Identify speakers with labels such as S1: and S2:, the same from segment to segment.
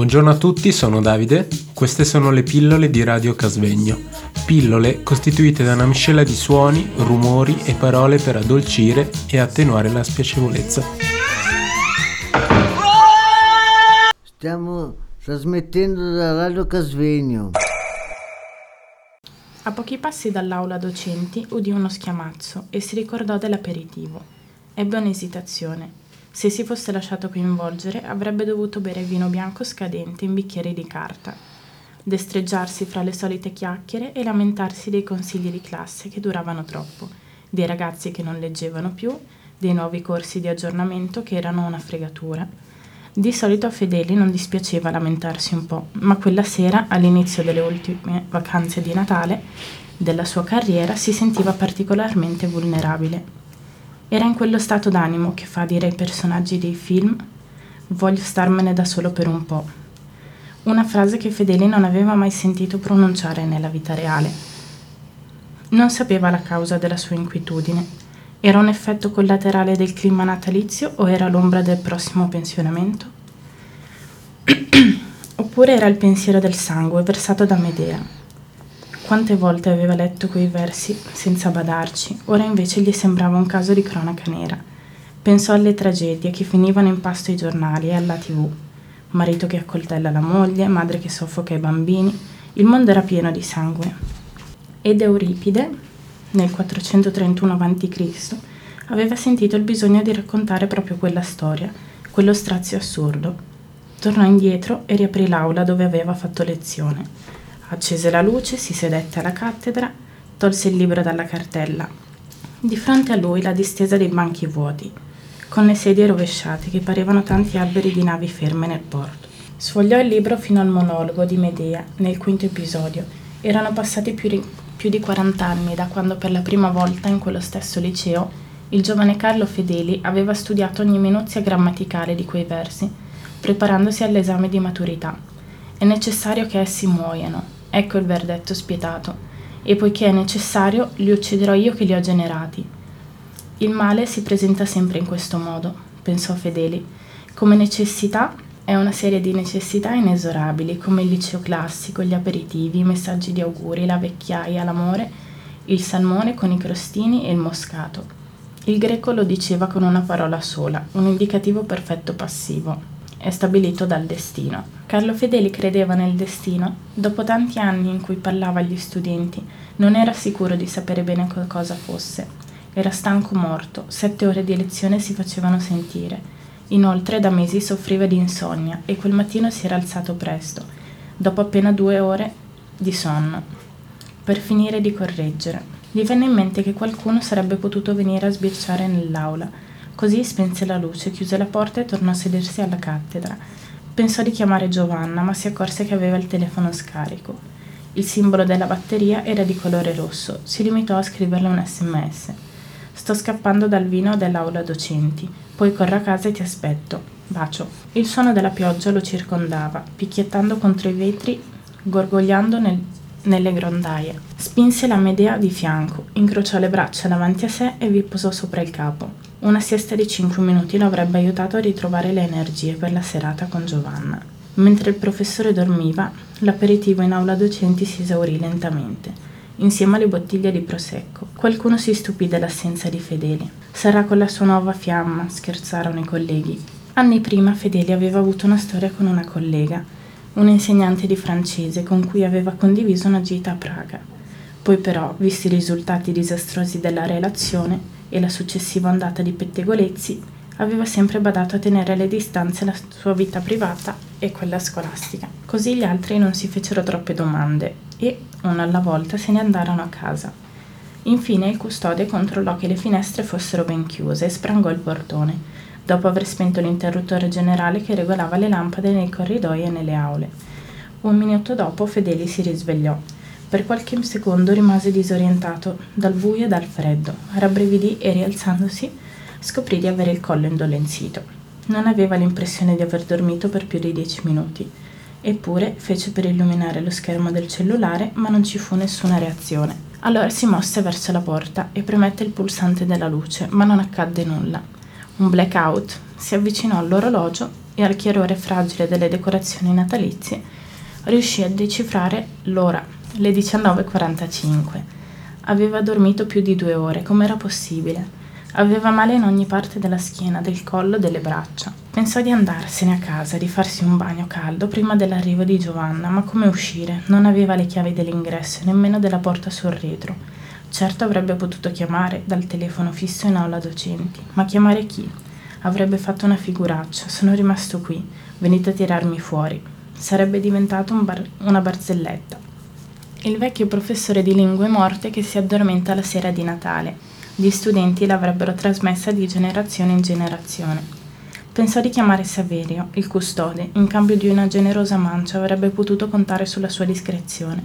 S1: Buongiorno a tutti, sono Davide. Queste sono le pillole di Radio Casvegno. Pillole costituite da una miscela di suoni, rumori e parole per addolcire e attenuare la spiacevolezza.
S2: Stiamo trasmettendo da Radio Casvegno.
S3: A pochi passi dall'aula docenti udì uno schiamazzo e si ricordò dell'aperitivo. Ebbe un'esitazione. Se si fosse lasciato coinvolgere, avrebbe dovuto bere vino bianco scadente in bicchieri di carta, destreggiarsi fra le solite chiacchiere e lamentarsi dei consigli di classe che duravano troppo, dei ragazzi che non leggevano più, dei nuovi corsi di aggiornamento che erano una fregatura. Di solito a Fedeli non dispiaceva lamentarsi un po', ma quella sera, all'inizio delle ultime vacanze di Natale della sua carriera, si sentiva particolarmente vulnerabile. Era in quello stato d'animo che fa dire ai personaggi dei film voglio starmene da solo per un po'. Una frase che Fedeli non aveva mai sentito pronunciare nella vita reale. Non sapeva la causa della sua inquietudine. Era un effetto collaterale del clima natalizio o era l'ombra del prossimo pensionamento? Oppure era il pensiero del sangue versato da Medea, quante volte aveva letto quei versi senza badarci, ora invece gli sembrava un caso di cronaca nera. Pensò alle tragedie che finivano in pasto ai giornali e alla tv. Marito che accoltella la moglie, madre che soffoca i bambini. Il mondo era pieno di sangue. Ed Euripide, nel 431 a.C., aveva sentito il bisogno di raccontare proprio quella storia, quello strazio assurdo. Tornò indietro e riaprì l'aula dove aveva fatto lezione accese la luce, si sedette alla cattedra, tolse il libro dalla cartella. Di fronte a lui la distesa dei banchi vuoti, con le sedie rovesciate che parevano tanti alberi di navi ferme nel porto. Sfogliò il libro fino al monologo di Medea, nel quinto episodio. Erano passati più di, più di 40 anni da quando per la prima volta in quello stesso liceo il giovane Carlo Fedeli aveva studiato ogni minuzia grammaticale di quei versi, preparandosi all'esame di maturità. È necessario che essi muoiano, Ecco il verdetto spietato. E poiché è necessario, li ucciderò io che li ho generati. Il male si presenta sempre in questo modo, pensò Fedeli. Come necessità è una serie di necessità inesorabili, come il liceo classico, gli aperitivi, i messaggi di auguri, la vecchiaia, l'amore, il salmone con i crostini e il moscato. Il greco lo diceva con una parola sola, un indicativo perfetto passivo è stabilito dal destino. Carlo Fedeli credeva nel destino. Dopo tanti anni in cui parlava agli studenti, non era sicuro di sapere bene cosa fosse. Era stanco morto, sette ore di lezione si facevano sentire. Inoltre da mesi soffriva di insonnia e quel mattino si era alzato presto, dopo appena due ore di sonno, per finire di correggere. Gli venne in mente che qualcuno sarebbe potuto venire a sbirciare nell'aula, Così spense la luce, chiuse la porta e tornò a sedersi alla cattedra. Pensò di chiamare Giovanna, ma si accorse che aveva il telefono scarico. Il simbolo della batteria era di colore rosso. Si limitò a scriverle un sms. Sto scappando dal vino dell'aula docenti. Poi corro a casa e ti aspetto. Bacio. Il suono della pioggia lo circondava, picchiettando contro i vetri, gorgogliando nel, nelle grondaie. Spinse la Medea di fianco, incrociò le braccia davanti a sé e vi posò sopra il capo. Una siesta di 5 minuti lo avrebbe aiutato a ritrovare le energie per la serata con Giovanna. Mentre il professore dormiva, l'aperitivo in aula docenti si esaurì lentamente, insieme alle bottiglie di prosecco. Qualcuno si stupì dell'assenza di Fedeli. Sarà con la sua nuova fiamma, scherzarono i colleghi. Anni prima Fedeli aveva avuto una storia con una collega, un insegnante di francese con cui aveva condiviso una gita a Praga. Poi però, visti i risultati disastrosi della relazione, e la successiva ondata di pettegolezzi, aveva sempre badato a tenere alle distanze la sua vita privata e quella scolastica. Così gli altri non si fecero troppe domande e, una alla volta, se ne andarono a casa. Infine il custode controllò che le finestre fossero ben chiuse e sprangò il portone, dopo aver spento l'interruttore generale che regolava le lampade nei corridoi e nelle aule. Un minuto dopo Fedeli si risvegliò per qualche secondo rimase disorientato dal buio e dal freddo, rabbrividì e rialzandosi scoprì di avere il collo indolenzito. Non aveva l'impressione di aver dormito per più di dieci minuti. Eppure fece per illuminare lo schermo del cellulare, ma non ci fu nessuna reazione. Allora si mosse verso la porta e premette il pulsante della luce, ma non accadde nulla. Un blackout si avvicinò all'orologio e al chiarore fragile delle decorazioni natalizie riuscì a decifrare l'ora, le 19.45. Aveva dormito più di due ore, com'era possibile? Aveva male in ogni parte della schiena, del collo, delle braccia. Pensò di andarsene a casa, di farsi un bagno caldo prima dell'arrivo di Giovanna, ma come uscire? Non aveva le chiavi dell'ingresso, nemmeno della porta sul retro. Certo avrebbe potuto chiamare dal telefono fisso in aula docenti, ma chiamare chi? Avrebbe fatto una figuraccia, sono rimasto qui, venite a tirarmi fuori. Sarebbe diventato un bar- una barzelletta. Il vecchio professore di lingue morte che si addormenta la sera di Natale gli studenti l'avrebbero trasmessa di generazione in generazione. Pensò di chiamare Saverio, il custode, in cambio di una generosa mancia avrebbe potuto contare sulla sua discrezione.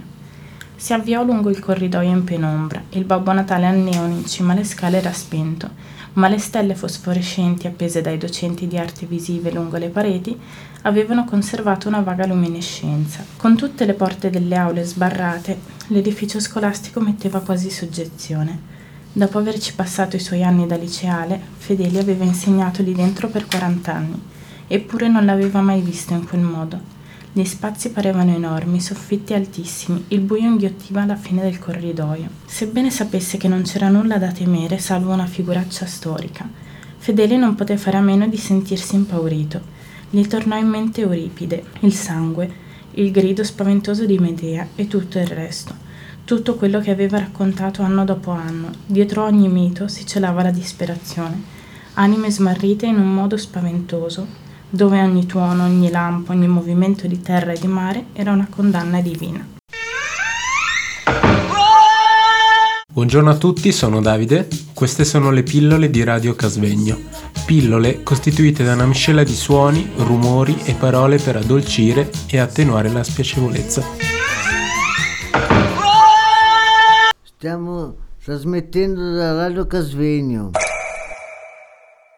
S3: Si avviò lungo il corridoio in penombra, il Babbo Natale al neon in cima alle scale era spento, ma le stelle fosforescenti appese dai docenti di arti visive lungo le pareti avevano conservato una vaga luminescenza. Con tutte le porte delle aule sbarrate, l'edificio scolastico metteva quasi soggezione. Dopo averci passato i suoi anni da liceale, Fedeli aveva insegnato lì dentro per 40 anni, eppure non l'aveva mai visto in quel modo. Gli spazi parevano enormi, soffitti altissimi, il buio inghiottiva alla fine del corridoio. Sebbene sapesse che non c'era nulla da temere, salvo una figuraccia storica, Fedeli non poté fare a meno di sentirsi impaurito. Gli tornò in mente Euripide, il sangue, il grido spaventoso di Medea e tutto il resto tutto quello che aveva raccontato anno dopo anno. Dietro ogni mito si celava la disperazione, anime smarrite in un modo spaventoso, dove ogni tuono, ogni lampo, ogni movimento di terra e di mare era una condanna divina.
S1: Buongiorno a tutti, sono Davide. Queste sono le pillole di Radio Casvegno. Pillole costituite da una miscela di suoni, rumori e parole per addolcire e attenuare la spiacevolezza.
S2: Stiamo trasmettendo da Radio Casvegno.